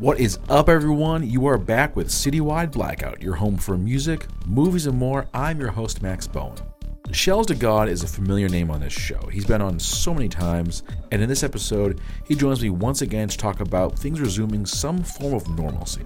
What is up, everyone? You are back with Citywide Blackout, your home for music, movies, and more. I'm your host, Max Bowen. Shells to God is a familiar name on this show. He's been on so many times, and in this episode, he joins me once again to talk about things resuming some form of normalcy.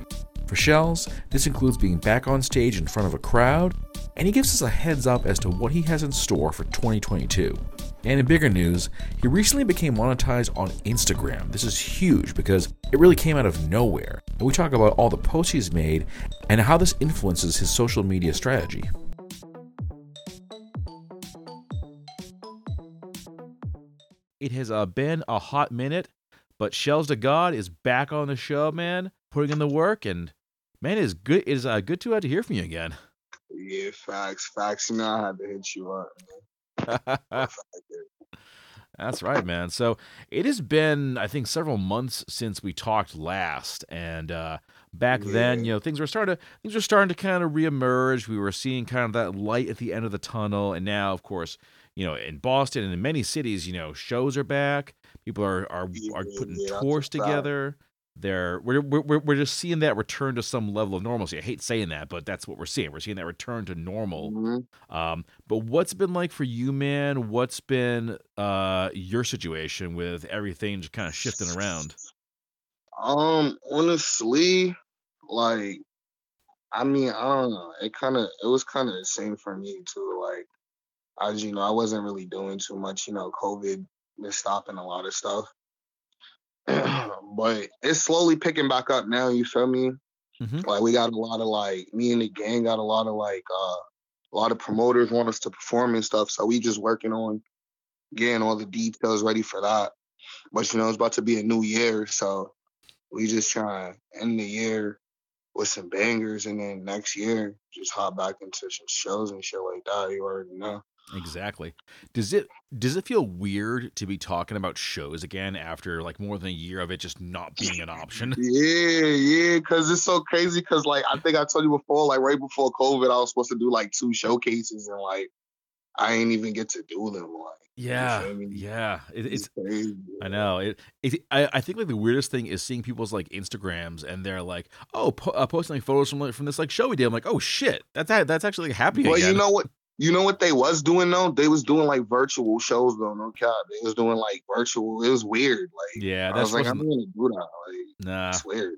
For Shells, this includes being back on stage in front of a crowd, and he gives us a heads up as to what he has in store for 2022. And in bigger news, he recently became monetized on Instagram. This is huge because it really came out of nowhere. And we talk about all the posts he's made and how this influences his social media strategy. It has uh, been a hot minute, but Shells to God is back on the show, man, putting in the work, and man, it is good. It is uh, good to uh, to hear from you again. Yeah, facts, facts. You know, I had to hit you up. That's right, man. So it has been, I think, several months since we talked last, and uh, back Yeah. then, you know, things were starting to things were starting to kind of reemerge. We were seeing kind of that light at the end of the tunnel, and now, of course, you know, in Boston and in many cities, you know, shows are back. People are are, are putting yeah, tours together. They're we're, we're we're- just seeing that return to some level of normalcy. I hate saying that, but that's what we're seeing. We're seeing that return to normal. Mhm. Um, but what's been like for you, man? What's been uh your situation with everything just kind of shifting around? Um, honestly, like, I mean, I don't know. It kind of, it was kind of the same for me too. Like, as you know, I wasn't really doing too much. You know, COVID been stopping a lot of stuff, but it's slowly picking back up now. You feel me? Mhm. Like, we got a lot of like, me and the gang got a lot of like, uh, a lot of promoters want us to perform and stuff. So we just working on getting all the details ready for that. But you know, it's about to be a new year, so we just trying to end the year with some bangers, and then next year just hop back into some shows and shit like that. You already know. Exactly. Does it does it feel weird to be talking about shows again after like more than a year of it just not being an option? Yeah, yeah, cause it's so crazy. Cause like I think I told you before, like right before COVID, I was supposed to do like two showcases, and like I ain't even get to do them. Like, you Yeah, yeah. It, it's it's. I know it, it. I, I think like the weirdest thing is seeing people's like Instagrams and they're like, oh, po- uh, posting like photos from like, from this like show we did. I'm like, oh shit, that's that, that's actually like, happening Well, again. you know what? You know what they was doing though? They was doing like virtual shows though. No cap. They was doing like virtual. It was weird. Like yeah, I that's was like, I'm gonna do that. Like nah. it's weird.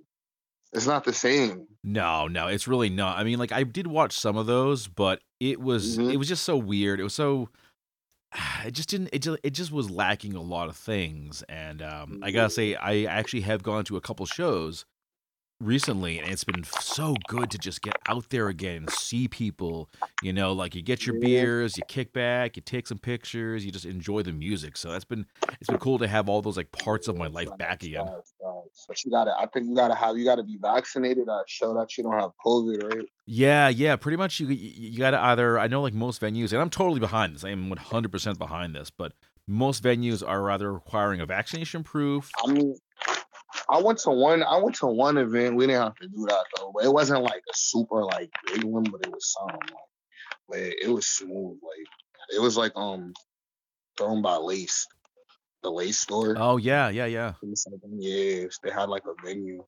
It's not the same. No, no, it's really not. I mean, like I did watch some of those, but it was Mhm. it was just so weird. It was so it just didn't it just it just was lacking a lot of things. And um I gotta say, I actually have gone to a couple shows recently, and it's been so good to just get out there again and see people. You know, like you get your beers, you kick back, you take some pictures, you just enjoy the music. So that's been it's been cool to have all those like parts of my life back again. But you gotta. I think you gotta have. You gotta be vaccinated. Uh, show that you don't have COVID, right? Yeah, yeah, pretty much. You you, you got to either. I know like most venues, and I'm totally behind this. I am 100 percent behind this, but most venues are rather requiring a vaccination proof. I mean, I went to one. I went to one event. We didn't have to do that though. But it wasn't like a super like big one, but it was something. Like, but it was smooth. Like it was like um thrown by Lace, the Lace store. Oh yeah, yeah, yeah. Yes, they had like a venue,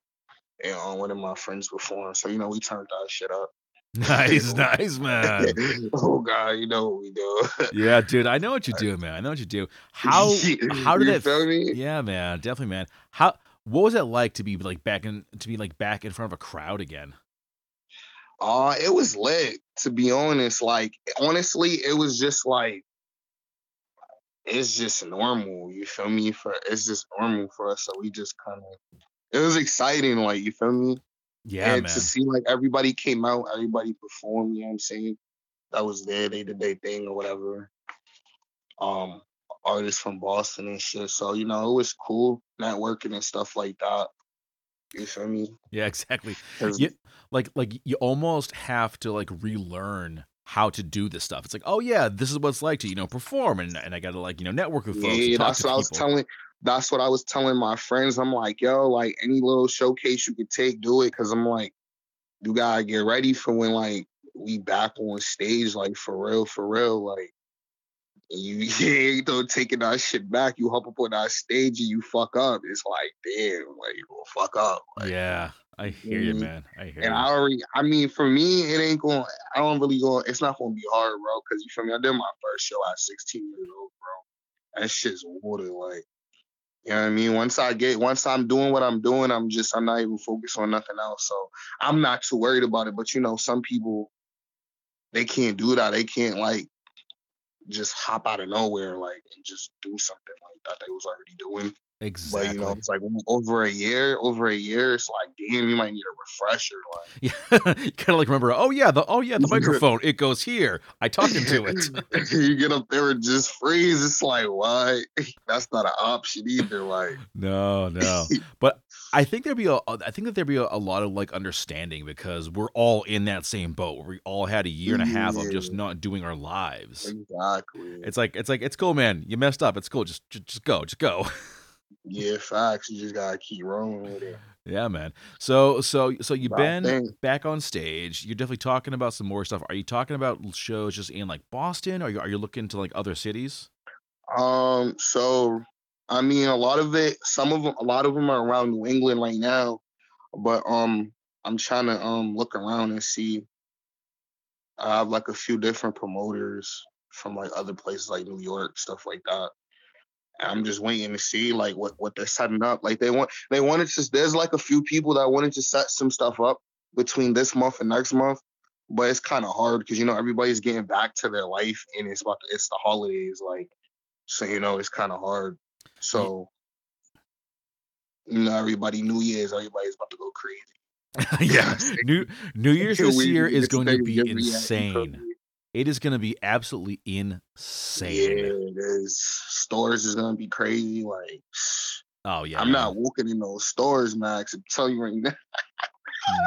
and um, one of my friends performed. So you know, we turned that shit up. Nice, nice, man. oh God, you know what we do. Yeah, dude, I know what you do, man. I know what you do. How how did it? feel me? Yeah, man, definitely, man. How what was it like to be like back in to be like back in front of a crowd again? Uh, it was lit, to be honest. Like, honestly, it was just like it's just normal, you feel me? For it's just normal for us. So we just kind of it was exciting, like you feel me? Yeah, and man. to see like everybody came out, everybody performed, you know what I'm saying? That was there, they did their thing or whatever. Um, artists from Boston and shit. So, you know, it was cool networking and stuff like that. You feel me? Yeah, exactly. Yeah, like like you almost have to like relearn how to do this stuff. It's like, oh yeah, this is what it's like to you know perform, and and I got to like you know network with folks. and Yeah, that's what I was telling. That's what I was telling my friends. I'm like, yo, like any little showcase you could take, do it. Cause I'm like, you gotta get ready for when like we back on stage, like for real, for real. Like you you know taking that shit back. You hop up on that stage and you fuck up. It's like damn, like you gonna fuck up. Like, Yeah, I hear you, Mhm. man. I hear you. And you. I already, I mean, for me, it ain't going. I don't really go. It's not gonna be hard, bro. Cause you feel me? I did my first show at 16 years old, bro. That shit's water, like. You know what I mean? Once I get, once I'm doing what I'm doing, I'm just, I'm not even focused on nothing else. So I'm not too worried about it. But you know, some people, they can't do that. They can't like just hop out of nowhere, like, and just do something like that they was already doing. Exactly. But you know, it's like over a year, over a year, it's like, damn, you might need a refresher, like. yeah, you kind of like remember. Oh yeah, the oh yeah, the microphone. It goes here. I talk into it. you get up there and just freeze. It's like, why? That's not an option either. Like, No, no. But I think there'd be a I think that there'd be a, a lot of like understanding because we're all in that same boat. where We all had a year and a half of just not doing our lives. exactly. It's like it's like it's cool, man. You messed up. It's cool. Just just, just go. Just go. Yeah, facts. You just gotta keep rolling with it. yeah, man. So so so you've been back on stage. You're definitely talking about some more stuff. Are you talking about shows just in like Boston? Or are you, are you looking to like other cities? Um, so I mean, a lot of it, some of them, a lot of them are around New England right now, but um, I'm trying to um look around and see. I have like a few different promoters from like other places like New York, stuff like that. I'm just waiting to see like what what they're setting up. Like they want they wanted to. There's like a few people that wanted to set some stuff up between this month and next month, but it's kind of hard because you know everybody's getting back to their life and it's about to, it's the holidays like so you know it's kind of hard. So you know everybody New Year's everybody's about to go crazy. yeah. New New Year's this We- year is going to be insane. It is going to be absolutely Yeah, insane. it is. Stores is gonna be crazy. Like Oh yeah. I'm not walking in those stores, Max. I'm telling you right now.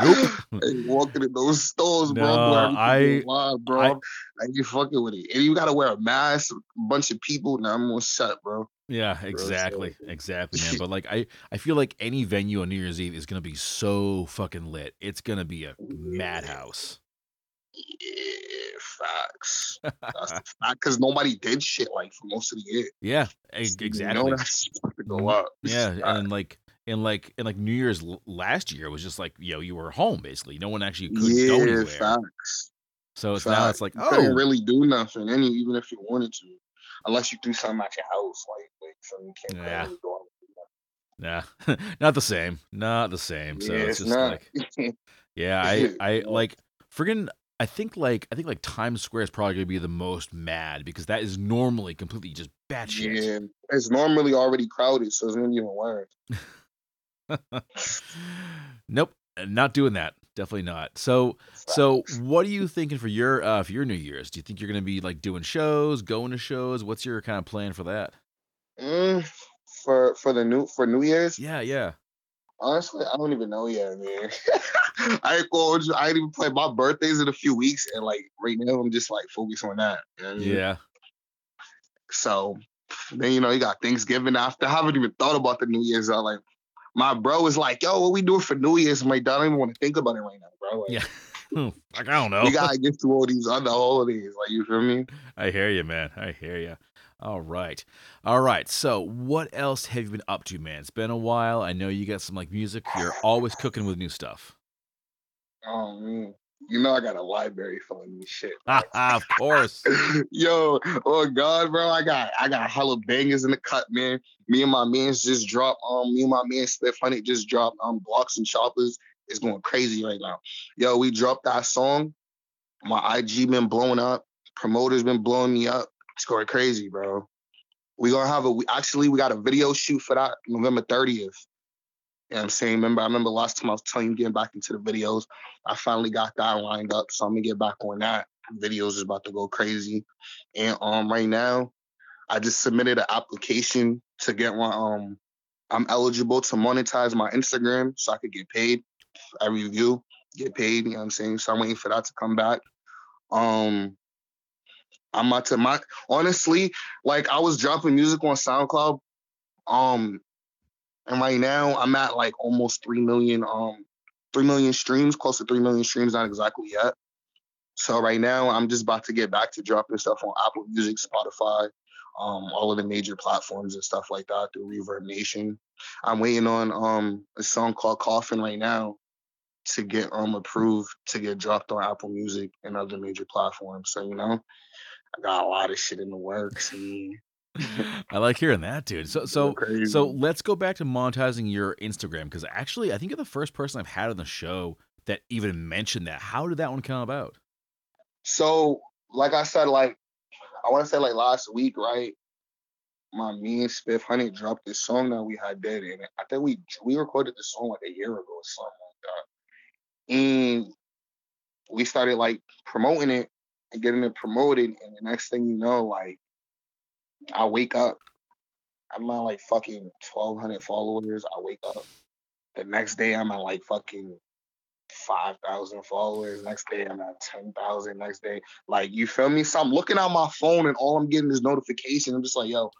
Nope. I ain't walking in those stores, bro. No, I'm I- everything bro. I- I, ain't fucking with it. And you gotta wear a mask, a bunch of people. Now I'm gonna shut, bro. Yeah, so- exactly, exactly, man. But like, I I feel like any venue on New Year's Eve is gonna be so fucking lit. It's gonna be a madhouse. Yeah, facts. That's. Cause nobody did shit like for most of the year. Yeah, e- You know exactly. that shit's to go Mhm. up. Yeah, and like and like and like New Year's l- last year was just like yo, you were home basically. No one actually could yeah, go anywhere. facts. So it's now it's Facts. like you couldn't oh really do nothing, any even if you wanted to, unless you do something at your house, like like so you can't Yeah. really go out nah, not the same, not the same. So yeah, it's just not. like yeah, I I like friggin' I think like I think like Times Square is probably gonna be the most mad because that is normally completely just batshit. yeah, it's normally already crowded, so it's gonna be even worse. nope, not doing that. Definitely not. So, so what are you thinking for your uh for your New Year's? Do you think you're gonna be like doing shows, going to shows? What's your kind of plan for that? Mm, for for the new for New Year's, Yeah, yeah. honestly, I don't even know yet, man. I ain't going. I ain't even play my birthdays in a few weeks, and like right now, I'm just like focused on that. you know I mean? Yeah. So then you know you got Thanksgiving after. I haven't even thought about the New Year's. I like my bro was like, "Yo, what we doing for New Year's?" I'm like, "I don't even want to think about it right now, bro." Like, Yeah. Hmm, like I don't know. we gotta get through all these other holidays. Like you feel me? I hear you, man. I hear you. All right. All right. So, what else have you been up to, man? It's been a while. I know you got some like music. You're always cooking with new stuff. Oh man, you know I got a library full of new shit. Of course. Yo, oh god, bro, I got I got hella bangers in the cut, man. Me and my mans just dropped. Um, me and my man Spliff Honey just dropped. Um, blocks and choppers is going crazy right now. Yo, we dropped that song. My IG been blowing up. Promoters been blowing me up. It's going crazy, bro. We gonna have a. We, actually, we got a video shoot for that November thirtieth. You know I'm saying? Remember, I remember last time I was telling you getting back into the videos. I finally got that lined up, so I'm gonna get back on that. Videos is about to go crazy. And um right now, I just submitted an application to get my um I'm eligible to monetize my Instagram so I could get paid every view, get paid, you know what I'm saying? So I'm waiting for that to come back. Um I'm about to my honestly, like I was dropping music on SoundCloud. Um and right now I'm at like almost three million um three million streams, close to three million streams, not exactly yet. So right now, I'm just about to get back to dropping stuff on Apple Music, Spotify, um, all of the major platforms and stuff like that through ReverbNation. I'm waiting on um a song called Coffin right now to get um approved to get dropped on Apple Music and other major platforms. So you know, I got a lot of shit in the works. And I like hearing that, dude. So so so let's go back to monetizing your Instagram because actually I think you're the first person I've had on the show that even mentioned that. How did that one come about? So, like I said, like I want to say like last week, right? My me and Spiff Honey dropped this song that we had did, and I think we we recorded the song like a year ago or something like that. And we started like promoting it and getting it promoted, and the next thing you know, like I wake up, I'm at like fucking 1,200 followers. I wake up. The next day, I'm at like fucking 5,000 followers. Next day, I'm at 10,000. Next day, like, you feel me? So I'm looking at my phone and all I'm getting is notifications. I'm just like, yo,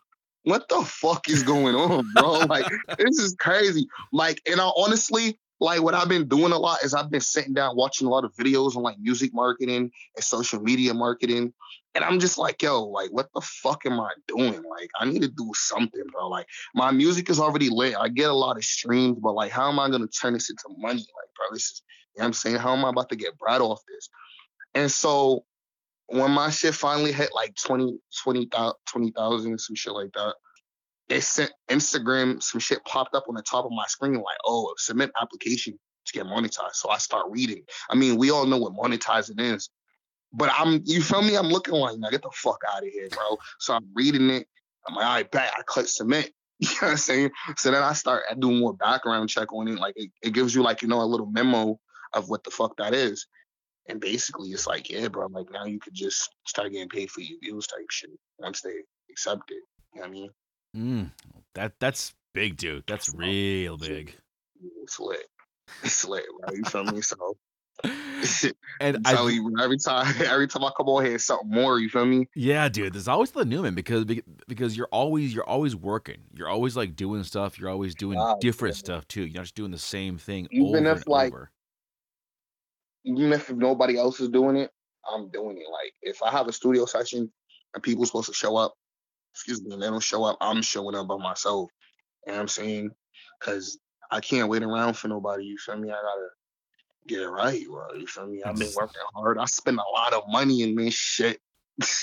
what the fuck is going on, bro? like, this is crazy. Like, and I honestly, like, what I've been doing a lot is I've been sitting down watching a lot of videos on like music marketing and social media marketing. And I'm just like, yo, like, what the fuck am I doing? Like, I need to do something, bro. Like, my music is already lit. I get a lot of streams, but like, how am I gonna turn this into money? Like, bro, this is, you know I'm saying? How am I about to get bread off this? And so when my shit finally hit like 20, 20,000, 20, some shit like that, it sent Instagram, some shit popped up on the top of my screen, like, oh, submit application to get monetized. So I start reading. I mean, we all know what monetizing is. But I'm, you feel me? I'm looking like, now get the fuck out of here, bro. So I'm reading it. I'm like, all right, back. I click submit. You know what I'm saying? So then I start doing more background check on it. Like it, it gives you like, you know, a little memo of what the fuck that is. And basically it's like, yeah, bro, like now you could just start getting paid for your views type shit once they accept it. You know what I mean? Mm, that that's big, dude. That's real big. It's lit. It's lit, bro. You feel me? So And I'm you, every time every time I come on here, something more, you feel me? Yeah, dude. There's always the Newman because because you're always you're always working. You're always like doing stuff. You're always doing Nah, different stuff too. You're not just doing the same thing Even over if and like over. even if nobody else is doing it, I'm doing it. Like if I have a studio session and people supposed to show up, excuse me, and they don't show up, I'm showing up by myself. You know what I'm saying? Cause I can't wait around for nobody. You feel me? I gotta get it right, bro. You feel me? I've been working hard. I spend a lot of money in this shit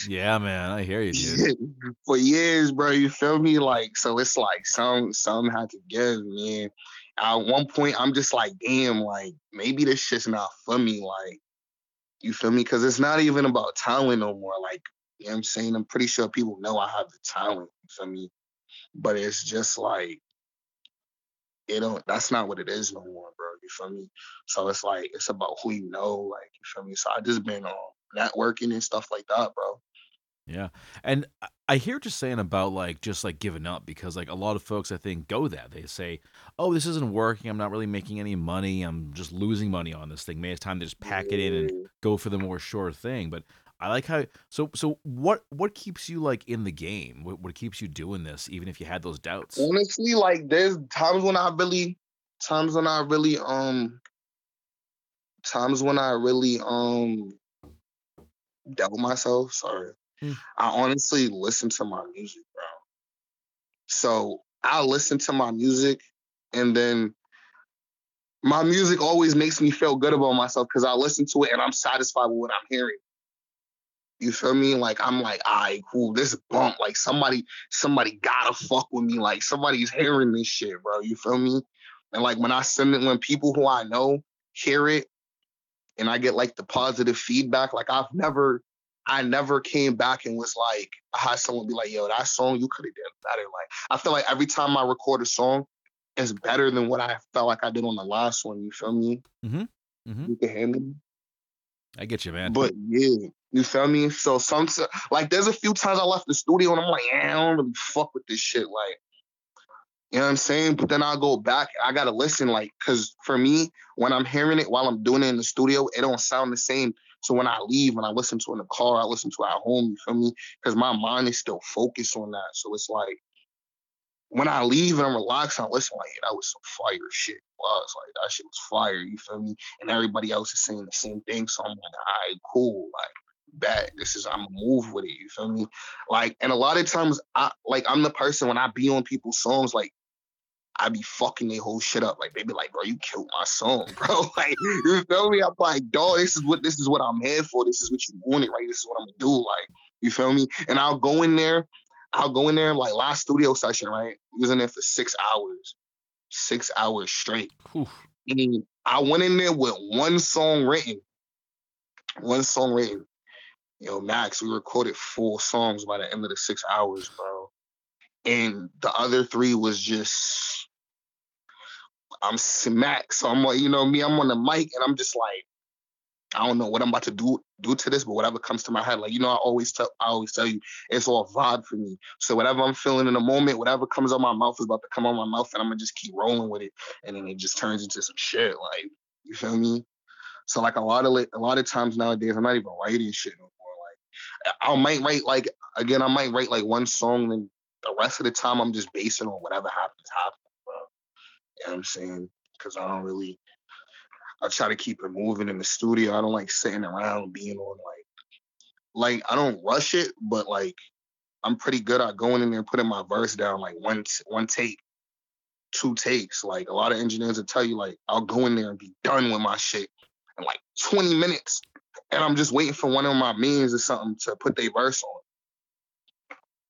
Yeah, man. I hear you, dude. for years, bro. You feel me? Like, so it's like some some had to give, man. At one point, I'm just like, damn, like maybe this shit's not for me. Like, you feel me? Because it's not even about talent no more. Like, you know what I'm saying? I'm pretty sure people know I have the talent. You feel me? But it's just like, you know, that's not what it is no more, bro. You feel me? So it's like it's about who you know, like you feel me. So I just been on networking and stuff like that, bro. Yeah. And I- I hear what you're saying about like just like giving up because like a lot of folks I think go that. They say, Oh, this isn't working. I'm not really making any money. I'm just losing money on this thing. Maybe it's time to just pack it in and go for the more sure thing. But I like how so so what what keeps you like in the game? What what keeps you doing this even if you had those doubts? Honestly, like there's times when I really, times when I really, um, times when I really, um, doubt myself. Sorry, Mm. I honestly listen to my music, bro. So I listen to my music, and then my music always makes me feel good about myself because I listen to it and I'm satisfied with what I'm hearing. You feel me? Like I'm like, alright, cool. This bump, like somebody, somebody gotta fuck with me. Like somebody's hearing this shit, bro. You feel me? And like when I send it, when people who I know hear it, and I get like the positive feedback, like I've never, I never came back and was like, I had someone be like, yo, that song you could have done better. Like I feel like every time I record a song, it's better than what I felt like I did on the last one. You feel me? Mhm. Mhm. You can hear me. I get you, man. But yeah, you feel me? So some like there's a few times I left the studio and I'm like, yeah, I don't really fuck with this shit. Like, you know what I'm saying? But then I'll go back. I gotta listen, like, cause for me, when I'm hearing it while I'm doing it in the studio, it don't sound the same. So when I leave, when I listen to it in the car, I listen to it at home, you feel me? Because my mind is still focused on that. So it's like when I leave and I'm relaxed, I listen like, yeah, that was some fire shit. Was like that shit was fire. You feel me? And everybody else is saying the same thing. So I'm like, all right, cool. Like, bet this is I'm move with it. You feel me? Like, and a lot of times, I like I'm the person when I be on people's songs, like I be fucking their whole shit up. Like they be like, bro, you killed my song, bro. like you feel me? I'm like, dog, this is what this is what I'm here for. This is what you wanted, right? This is what I'm gonna do. Like, you feel me? And I'll go in there I'll go in there like last studio session, right? We was in there for six hours, six hours straight. And I went in there with one song written, one song written. Yo, Max, we recorded four songs by the end of the six hours, bro. And the other three was just I'm smack. So I'm like, you know, me, I'm on the mic and I'm just like, I don't know what I'm about to do do to this, but whatever comes to my head, like you know, I always tell I always tell you, it's all vibe for me. So whatever I'm feeling in the moment, whatever comes out my mouth is about to come out my mouth, and I'm gonna just keep rolling with it, and then it just turns into some shit. Like you feel me? So like a lot of a lot of times nowadays, I'm not even writing shit I might write like again, I might write like one song, and the rest of the time I'm just basing on whatever happens happens. You know what I'm saying? Because I don't really I try to keep it moving in the studio. I don't like sitting around being on like like I don't rush it, but like I'm pretty good at going in there and putting my verse down like one one take, two takes. Like a lot of engineers will tell you like I'll go in there and be done with my shit in like 20 minutes. And I'm just waiting for one of my means or something to put their verse on.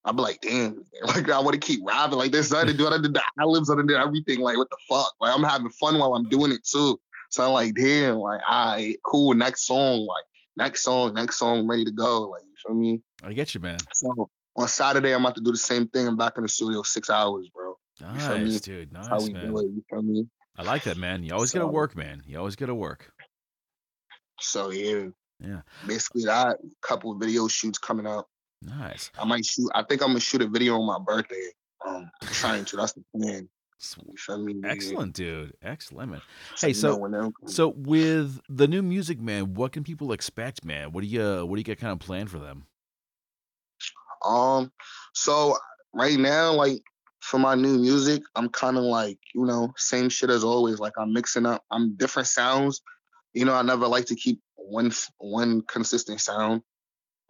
I'm like, damn, like I want to keep rapping like this. I did do it. I did the olives, I did everything. Like, what the fuck? Like I'm having fun while I'm doing it too. So I'm like, damn, like, all right, cool. Next song, like, next song, next song, ready to go. Like, you feel me? I get you, man. So on Saturday, I'm about to do the same thing. I'm back in the studio six hours, bro. Nice, dude. Nice, how we man. Do it, you feel me? I like that, man. You always so, gotta work, man. You always gotta work. So yeah. Yeah. Basically that couple of video shoots coming up. Nice. I might shoot I think I'm gonna shoot a video on my birthday. Um trying to. That's the plan. Excellent, dude. Excellent, man. Hey, so so with the new music, man, what can people expect, man? What do you what do you get kind of planned for them? Um, so right now, like for my new music, I'm kind of like you know same shit as always. Like I'm mixing up, I'm different sounds. You know, I never like to keep one one consistent sound.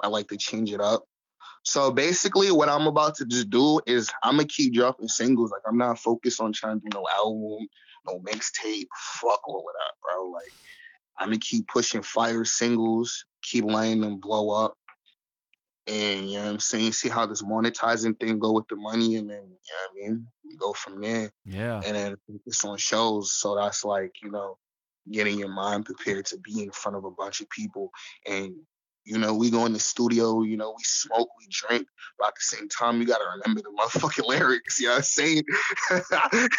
I like to change it up. So basically, what I'm about to just do is I'm gonna keep dropping singles. Like I'm not focused on trying to do no album, no mixtape. Fuck all of that, bro. Like I'm gonna keep pushing fire singles, keep letting them blow up, and you know what I'm saying. See how this monetizing thing go with the money, and then you know what I mean. We go from there. Yeah. And then focus on shows. So that's like you know getting your mind prepared to be in front of a bunch of people and you know, we go in the studio, you know, we smoke, we drink, but at the same time, you gotta remember the motherfucking lyrics, you know what I'm saying?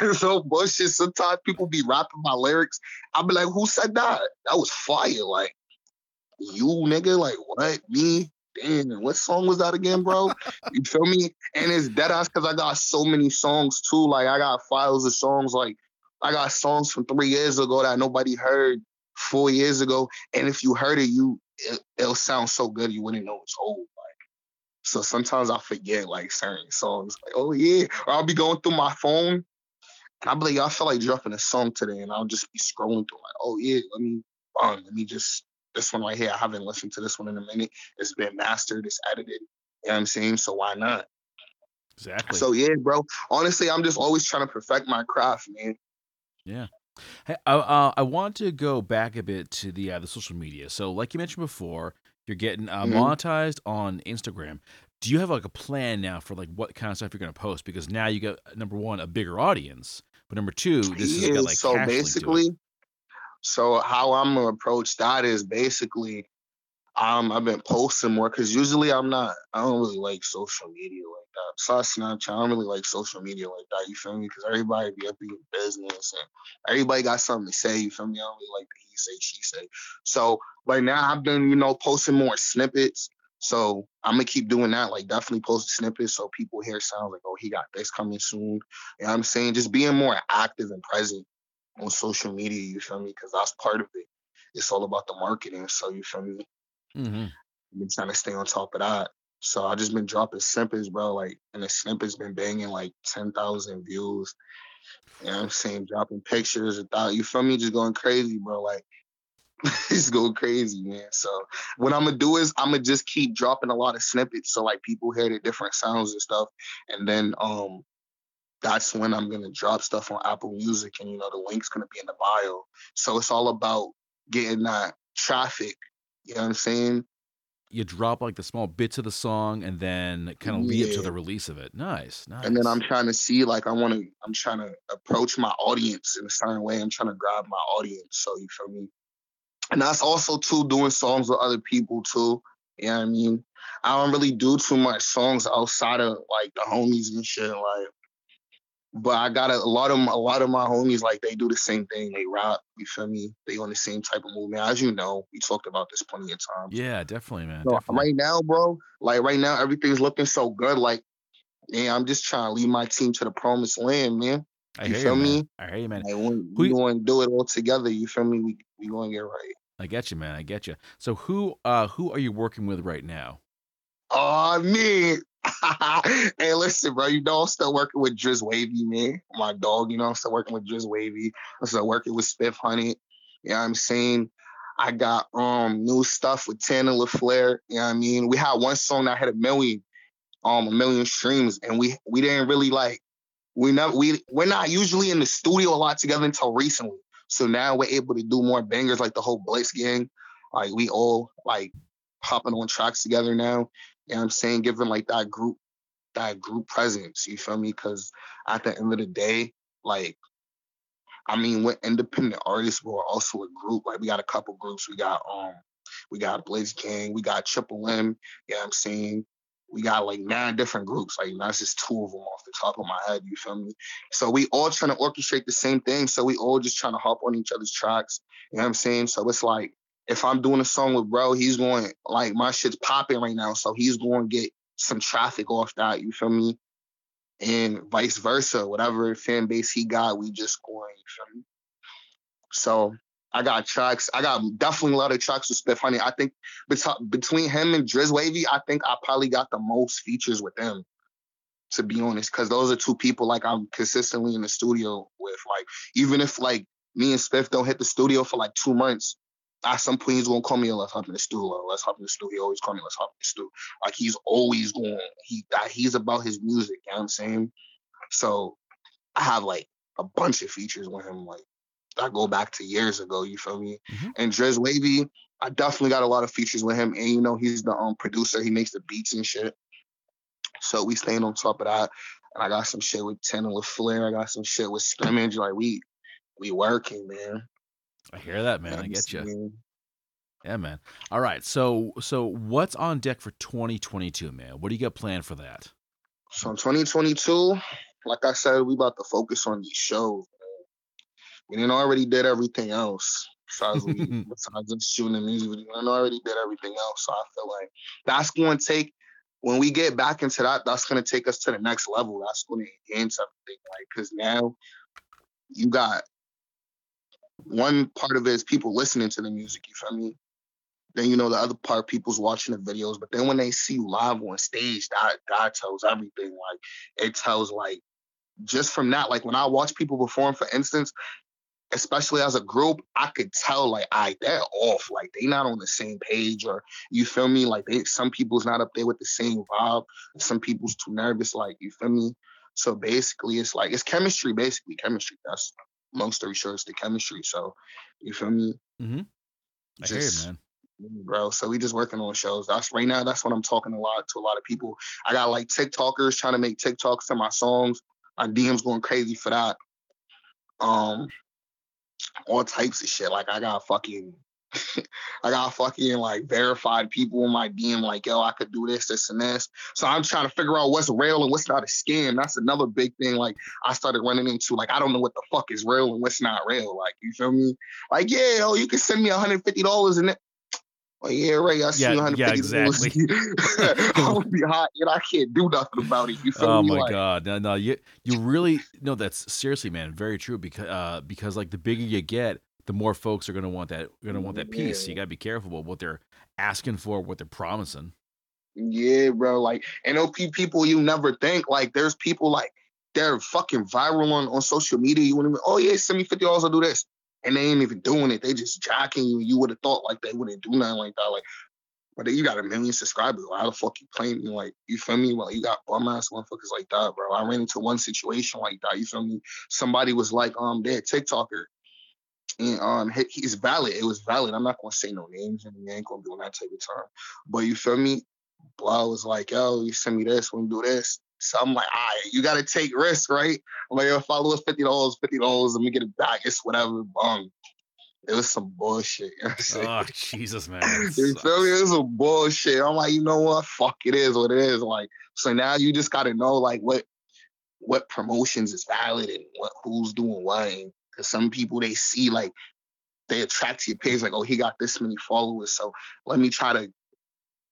it's so bullshit. Sometimes people be rapping my lyrics. I'll be like, who said that? That was fire. Like, you nigga, like what? Me? Damn, what song was that again, bro? you feel me? And it's dead ass because I got so many songs too. Like I got files of songs, like I got songs from three years ago that nobody heard four years ago. And if you heard it, you it, will sound so good you wouldn't know it's old. Like, so sometimes I forget like certain songs. Like, oh yeah, or I'll be going through my phone and I'll be like, I feel like dropping a song today, and I'll just be scrolling through like, oh yeah, let me, um, let me just this one right here. I haven't listened to this one in a minute. It's been mastered, it's edited. You know what I'm saying? So why not? Exactly. So yeah, bro. Honestly, I'm just always trying to perfect my craft, man. Yeah. Hey, I, uh, I want to go back a bit to the uh, the social media. So, like you mentioned before, you're getting uh, mm-hmm. monetized on Instagram. Do you have like a plan now for like what kind of stuff you're going to post? Because now you got number one a bigger audience, but number two, this is like so basically. So how I'm gonna approach that is basically, um, I've been posting more because usually I'm not. I don't really like social media like that. Besides Snapchat, I don't really like social media like that. You feel me? Because everybody be up in business and everybody got something to say. You feel me? I don't really like he say, she say. So right now I've been, you know, posting more snippets. So I'm gonna keep doing that. Like definitely post snippets so people hear sounds like, oh, he got this coming soon. You know what I'm saying? Just being more active and present on social media. You feel me? Because that's part of it. It's all about the marketing. So you feel me? Mm-hmm. I've been trying to stay on top of that. So I just been dropping snippets, bro. Like, and the snippets been banging like ten thousand views. You know what I'm saying? Dropping pictures, thought you feel me? Just going crazy, bro. Like, it's going crazy, man. So what I'm gonna do is I'm gonna just keep dropping a lot of snippets so like people hear the different sounds and stuff, and then um that's when I'm gonna drop stuff on Apple Music, and you know the link's gonna be in the bio. So it's all about getting that traffic. You know what I'm saying? You drop like the small bits of the song, and then kind of lead up to the release of it. Nice, nice. And then I'm trying to see like I want to. I'm trying to approach my audience in a certain way. I'm trying to grab my audience. So you feel me? And that's also too doing songs with other people too. You know what I mean? I don't really do too much songs outside of like the homies and shit. Like but I got a, a, lot of my, a lot of my homies like they do the same thing. They rap. You feel me? They on the same type of movement. As you know, we talked about this plenty of times. Yeah, definitely, man. So definitely. right now, bro, like right now, everything's looking so good. Like, yeah, I'm just trying to lead my team to the promised land, man. I hear feel you, man. me? I hear you, man. Like, we, we you- going to do it all together. You feel me? We we going to get right. I get you, man. I get you. So who uh who are you working with right now? Oh man. hey, listen, bro. You know I'm still working with Driz Wavy, man. My dog, you know, I'm still working with Driz Wavy. I'm still working with Spiff Honey. You know what I'm saying? I got um new stuff with Tana LaFleur. You know what I mean? We had one song that had a million, um, a million streams, and we we didn't really like we never we we're not usually in the studio a lot together until recently. So now we're able to do more bangers like the whole Blitz gang. Like we all like hopping on tracks together now. You know what I'm saying? Giving like that group that group presence. You feel me? Because at the end of the day, like I mean, we're independent artists, we're also a group. Like we got a couple groups. We got um, we got Blitz Gang, we got Triple M. You know what I'm saying? We got like nine different groups. Like that's just two of them off the top of my head. You feel me? So we all trying to orchestrate the same thing. So we all just trying to hop on each other's tracks. You know what I'm saying? So it's like if I'm doing a song with bro, he's going like my shit's popping right now. So he's going to get some traffic off that. You feel me? And vice versa. Whatever fan base he got, we just going. You feel me? So I got tracks. I got definitely a lot of tracks with Spiff Honey. I think bet- between him and Driz Wavy, I think I probably got the most features with them. To be honest, because those are two people like I'm consistently in the studio with. Like even if like me and Spiff don't hit the studio for like two months, at some point he's gonna call me. Let's hop in the studio. Let's hop in the studio. He always call me. Let's hop in the studio. Like he's always going. He that he's about his music. You know what I'm saying? So I have like a bunch of features with him. Like I go back to years ago. You feel me? Mhm. And Driz Wavy, I definitely got a lot of features with him. And you know he's the um producer. He makes the beats and shit. So we staying on top of that. And I got some shit with Tanner with Flair. I got some shit with Scrimmage. Like we we working, man. I hear that, man. I get you. Yeah, man. All right. So so what's on deck for 2022, man? What do you got planned for that? So in 2022, like I said, we about to focus on these shows. Man. We didn't already did everything else. Besides, we, besides just shooting the music, we didn't already did everything else. So I feel like that's going to take when we get back into that. That's going to take us to the next level. That's going to enhance everything, like because now you got one part of it is people listening to the music. You feel me? Then you know the other part, people's watching the videos. But then when they see you live on stage, that that tells everything. Like it tells like just from that, like when I watch people perform, for instance, especially as a group, I could tell like I they're off. Like they not on the same page, or you feel me? Like they some people's not up there with the same vibe. Some people's too nervous. Like you feel me? So basically, it's like it's chemistry. Basically, chemistry. That's long story short, it's the chemistry. So you feel me? Mm-hmm. I hear you, man. bro. So we just working on shows. That's right now. That's what I'm talking a lot to a lot of people. I got like TikTokers trying to make TikToks to my songs. My DMs going crazy for that. Um, all types of shit. Like I got fucking, I got fucking like verified people in my DM. Like yo, I could do this, this, and this. So I'm trying to figure out what's real and what's not a scam. That's another big thing. Like I started running into. Like I don't know what the fuck is real and what's not real. Like you feel me? Like yeah, oh, you can send me 150 dollars and it. Well, yeah, right. I see Yeah, you 150 yeah, exactly. I'm gonna be hot, and I can't do nothing about it. You feel Oh me? my Like, god. No, no, you you really no, that's seriously, man, very true because uh because like the bigger you get, the more folks are gonna want that gonna want that piece. So you gotta be careful about what they're asking for, what they're promising. Yeah, bro. Like NOP people you never think. Like there's people like they're fucking viral on, on social media. You wouldn't even, oh yeah, send me fifty dollars, I'll do this. And they ain't even doing it. They just jacking you. You would have thought like they wouldn't do nothing like that. Like, but you got a million subscribers. How the fuck you playing me? Like, you feel me? Well, you got bum ass motherfuckers like that, bro. I ran into one situation like that. You feel me? Somebody was like, um, they're a TikToker. And um, he, he's valid. It was valid. I'm not gonna say no names, and we ain't gonna do that type of time. But you feel me? Blah was like, yo, you send me this, you do this. So I'm like, all right, you gotta take risks, right? I'm like, if I lose fifty dollars, fifty dollars, let me get it back. It's whatever. Bum. It was some bullshit. You know oh Jesus, man! You feel me? It was some bullshit. I'm like, you know what? Fuck, it is what it is. Like, so now you just gotta know like what what promotions is valid and what who's doing what. Because some people they see like they attract to your page, like, oh, he got this many followers, so let me try to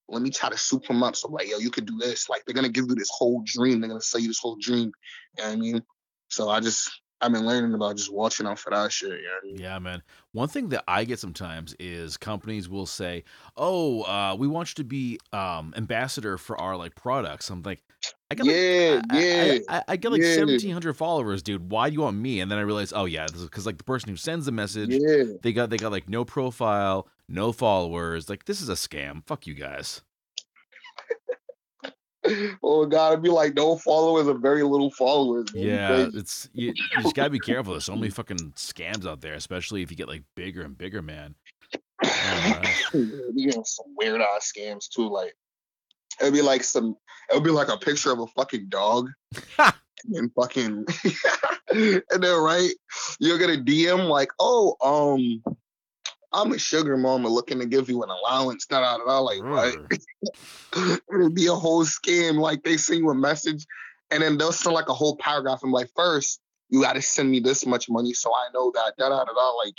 let me try to soup them up. So like, yo, you could do this. Like they're gonna give you this whole dream. They're gonna sell you this whole dream. You know what I mean? So I just I've been learning about just watching out for that shit. You know I mean? Yeah, man. One thing that I get sometimes is companies will say, "Oh, uh, we want you to be um, ambassador for our like products." I'm like, I got yeah, like, yeah, I, I, I get like yeah. 1,700 followers, dude. Why do you want me? And then I realize, oh yeah, because like the person who sends the message, yeah. they got they got like no profile, no followers. Like this is a scam. Fuck you guys. oh god, it'd be like no followers or very little followers. man. Yeah, it's you, you just gotta be careful. There's so many fucking scams out there, especially if you get like bigger and bigger, man. Alright. we getting some weird ass scams too. Like it'd be like some, it'd be like a picture of a fucking dog. and fucking and then right, you'll get a DM like, oh, um, I'm a sugar mama looking to give you an allowance. Da da da. da. Like what? it'd be a whole scam. Like they send you a message, and then they'll send like a whole paragraph. I'm like, first, you got to send me this much money so I know that. Da da da da. Like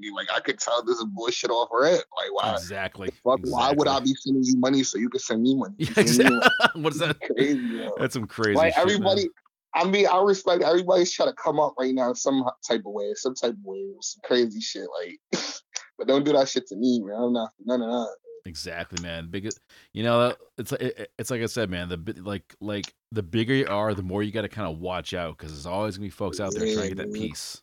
be like, I could tell this is bullshit off rip. Like why? Exactly. Fuck, why would I be sending you money so you could send me money? Yeah, You feel me? exactly. what is that? Crazy, yo. That's some crazy like shit, man. everybody. I mean, I respect everybody's trying to come up right now in some type of way, some type of way, some crazy shit. Like, but don't do that shit to me, man. I'm not none of that. Exactly, man. Biggest, you know, it's like it- it's like I said, man. The like like the bigger you are, the more you got to kind of watch out because there's always gonna be folks out there trying to get that Yeah. piece.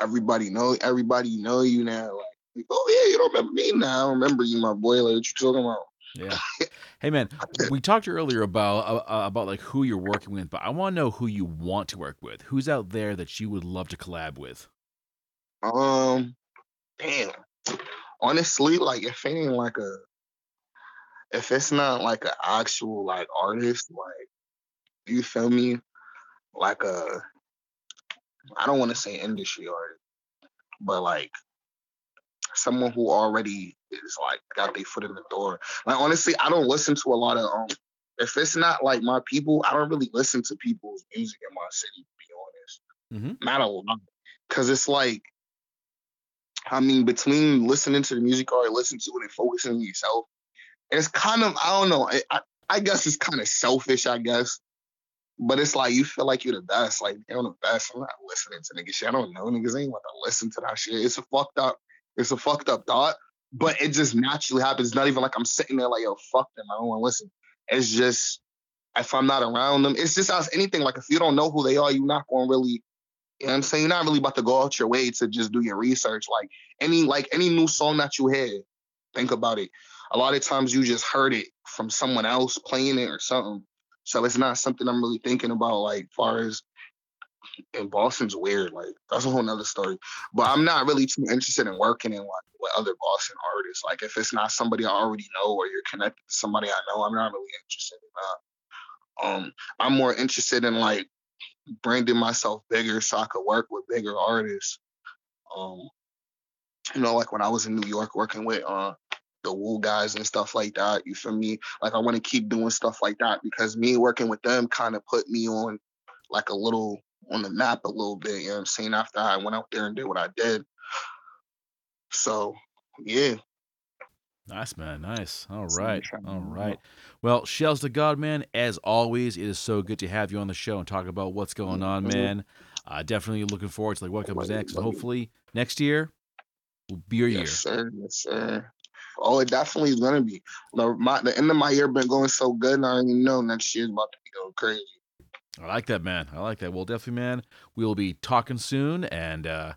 Everybody know, everybody know you now. Like, oh yeah, you don't remember me now. I remember you, my boy. Like, what you talking about? Yeah. Hey, man. We talked earlier about uh, uh, about like who you're working with, but I want to know who you want to work with. Who's out there that you would love to collab with? Um, damn. Honestly, like if it ain't like a, if it's not like an actual like artist, like do you feel me, like a, I don't want to say industry artist, but like someone who already is like got their foot in the door. Like honestly, I don't listen to a lot of um. If it's not like my people, I don't really listen to people's music in my city. To be honest, Mhm. not a lot, because it's like I mean, between listening to the music or listening to it and focusing on yourself, it's kind of I don't know. I I, I guess it's kind of selfish, I guess. But it's like you feel like you're the best. Like you're the best. I'm not listening to niggas shit. I don't know niggas ain't want to listen to that shit. It's a fucked up. It's a fucked up thought. But it just naturally happens. It's not even like I'm sitting there like yo fuck them. I don't want to listen. It's just if I'm not around them, it's just as anything. Like if you don't know who they are, you're not going to really. You know what I'm saying? You're not really about to go out your way to just do your research. Like any like any new song that you hear, think about it. A lot of times you just heard it from someone else playing it or something. So it's not something I'm really thinking about, like far as and Boston's weird. Like that's a whole nother story. But I'm not really too interested in working in like with other Boston artists. Like if it's not somebody I already know or you're connected to somebody I know, I'm not really interested in that. Um, I'm more interested in like branding myself bigger so I could work with bigger artists. Um, you know, like when I was in New York working with uh the Woo guys and stuff like that. You feel me? Like I want to keep doing stuff like that because me working with them kind of put me on like a little on the map a little bit. You know what I'm saying? After I went out there and did what I did. So yeah. Nice, man. Nice. All right. All right. Well, Shells to God, man, as always, it is so good to have you on the show and talk about what's going on, man. Uh, definitely looking forward to like what comes next. And hopefully next year will be your year. Sir. Yes, sir. Oh, it definitely is gonna be. The, my, the end of my year been going so good, and I already know next year's about to be going crazy. I like that, man. I like that. Well, definitely, man. We will be talking soon, and uh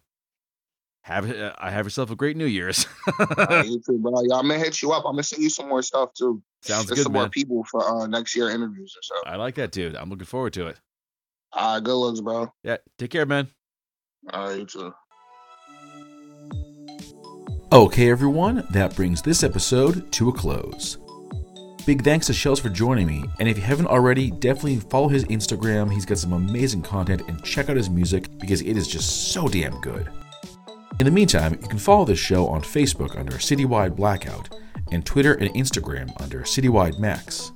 have uh, I have yourself a great New Year's. uh, you too, bro. Yeah, I'm gonna hit you up. I'm gonna send you some more stuff too. Sounds good, some man. more people for uh, next year interviews or so. I like that, dude. I'm looking forward to it. All right, good looks, bro. Yeah, take care, man. All right, you too. Okay, everyone, that brings this episode to a close. Big thanks to Shells for joining me, and if you haven't already, definitely follow his Instagram. He's got some amazing content, and check out his music because it is just so damn good. In the meantime, you can follow this show on Facebook under Citywide Blackout and Twitter and Instagram under Citywide Max.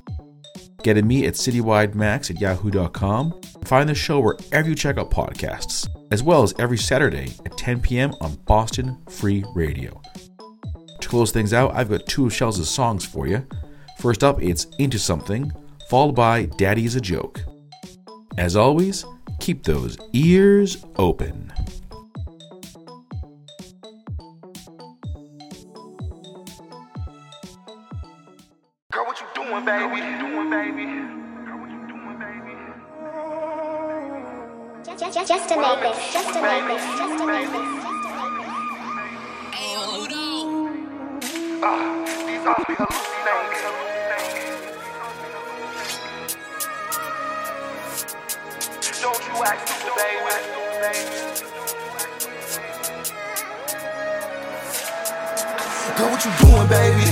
Get at me at citywidemax at yahoo.com. Find the show wherever you check out podcasts, as well as every Saturday at 10 p.m. on Boston Free Radio. To close things out, I've got two of Shells' songs for you. First up, it's Into Something, followed by Daddy is a Joke. As always, keep those ears open. Girl? What you doing, baby? Just, just, just to make this, just a make this, just to make this, just to make this. Ah, these all be hallucinating. Don't you act stupid, baby. Girl, what you doing, baby?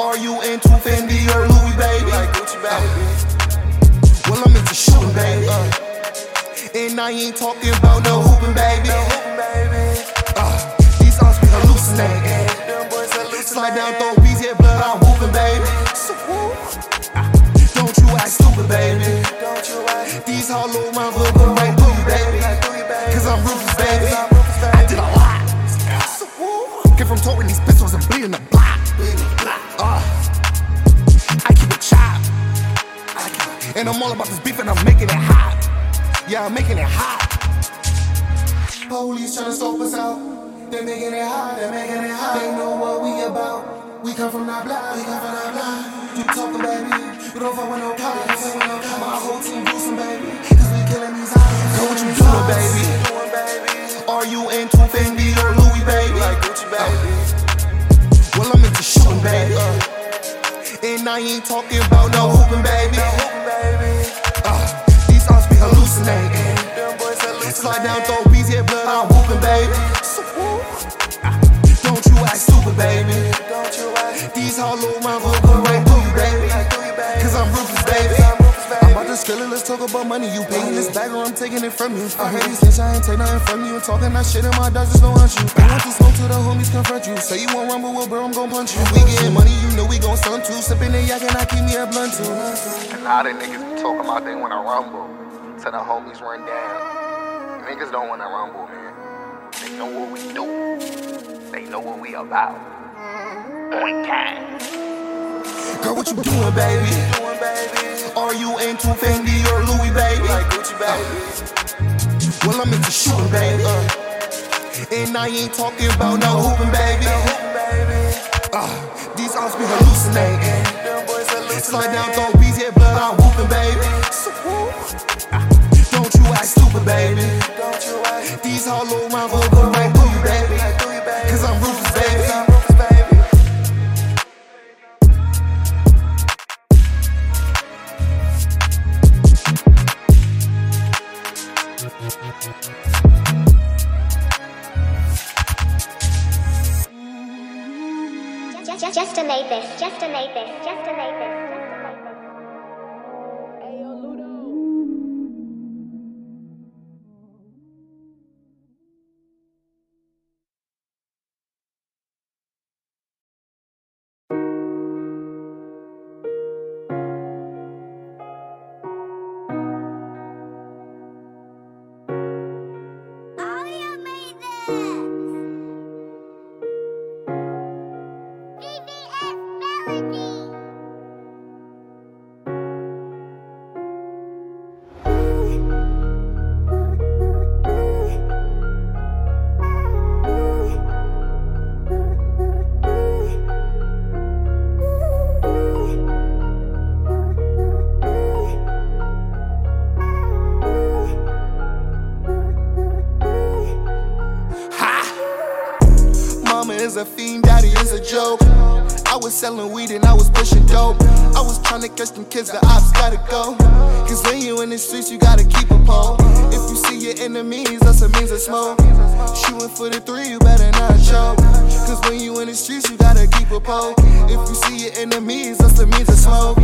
Are you into Fendi or Louis, baby? Like Gucci, baby. Well, I'm into shooting, baby. And I ain't talking about no hooping, baby. Uh, these songs be hallucinating. Slide down, throw I things, I ain't take nothing from you. Talking that shit and my dogs just don't want you. They want to smoke to the homies confront you. Say you want rumble, well, bro, I'm gon' punch you. We getting money, you know we gon' stun too. Sipping the yak and I keep me a blunt too. And now the niggas be talking about they wanna rumble. So the homies run down. Niggas don't wanna rumble, man. They know what we do. They know what we about. On time. Girl, what you doing, baby? Are you into Fendi or Louis, baby? Like Gucci, baby. Oh. Well, I'm into shooting, baby. And I ain't talking about no hooping, baby. Uh, these songs be hallucinating. Slide down, throw beats, yeah, blood, I'm whooping, baby. Ah, Don't you act stupid, baby. Don't you ask These hollow rounds will go right through you, baby. Cause I'm ruthless, baby. Just, just, to this, just to make this, just to make gotta keep a pole. If you see your enemies, that's a means of smoke.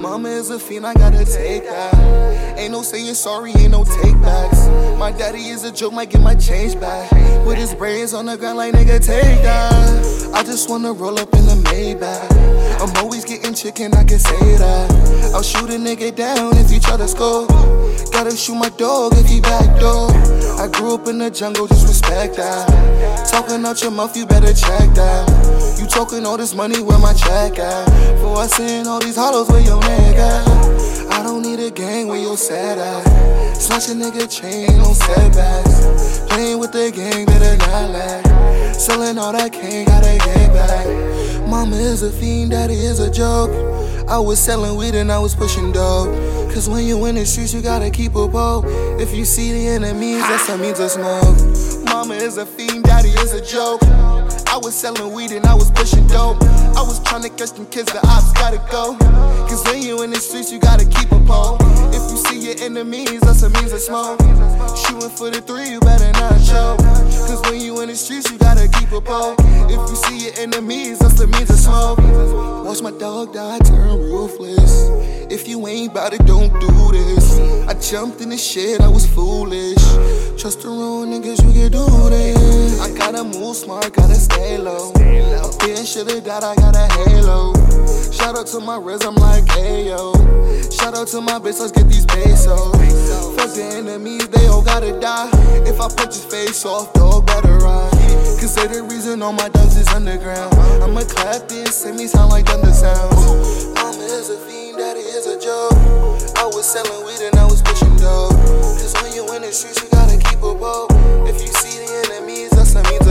Mama is a fiend, I gotta take that. Ain't no saying sorry, ain't no take backs. My daddy is a joke, might get my change back. With his brains on the ground, like nigga, take that. I just wanna roll up in the I'm always getting chicken, I can say that. I'll shoot a nigga down if he try to score. Gotta shoot my dog if he backdoor. I grew up in the jungle, just respect that. Talking out your mouth, you better check that. You talking all this money, where my check at? For I seen all these hollows where your nigga. I don't need a gang where your sad at. A nigga chain, no setbacks. Playing with the gang, better not lag. Selling all that cane, gotta get back. Mama is a fiend, daddy is a joke. I was selling weed and I was pushing dope. Cause when you in the streets, you gotta keep a bow. If you see the enemies, that's a means of smoke. Mama is a fiend, daddy is a joke. I was selling weed and I was pushing dope. I was trying to catch them kids, the ops gotta go. Cause when you in the streets, you gotta keep a pole. If you see your enemies, that's a means of smoke. Shooting for the three, you better not choke. Cause when you in the streets, you gotta keep a pole. If you see your enemies, that's the means of smoke. Watch my dog die, turn ruthless. If you ain't bout it, don't do this. I jumped in the shit, I was foolish. Trust the wrong niggas, you can do this. I gotta move smart, gotta stay low. Bitch should've died, I got a halo. Shout out to my Riz, I'm like, hey yo. Shout out to my bitch, let's get these pesos. Fuck the enemies, they all gotta die. If I punch his face off, dog better ride. Cause the reason all my dogs is underground. I'ma clap this, send me sound like thunder sounds. Mama is a fiend, daddy is a joke. I was selling weed and I was pushing dope. Cause when you in the streets, whoa, whoa. If you see the enemies, that's a me.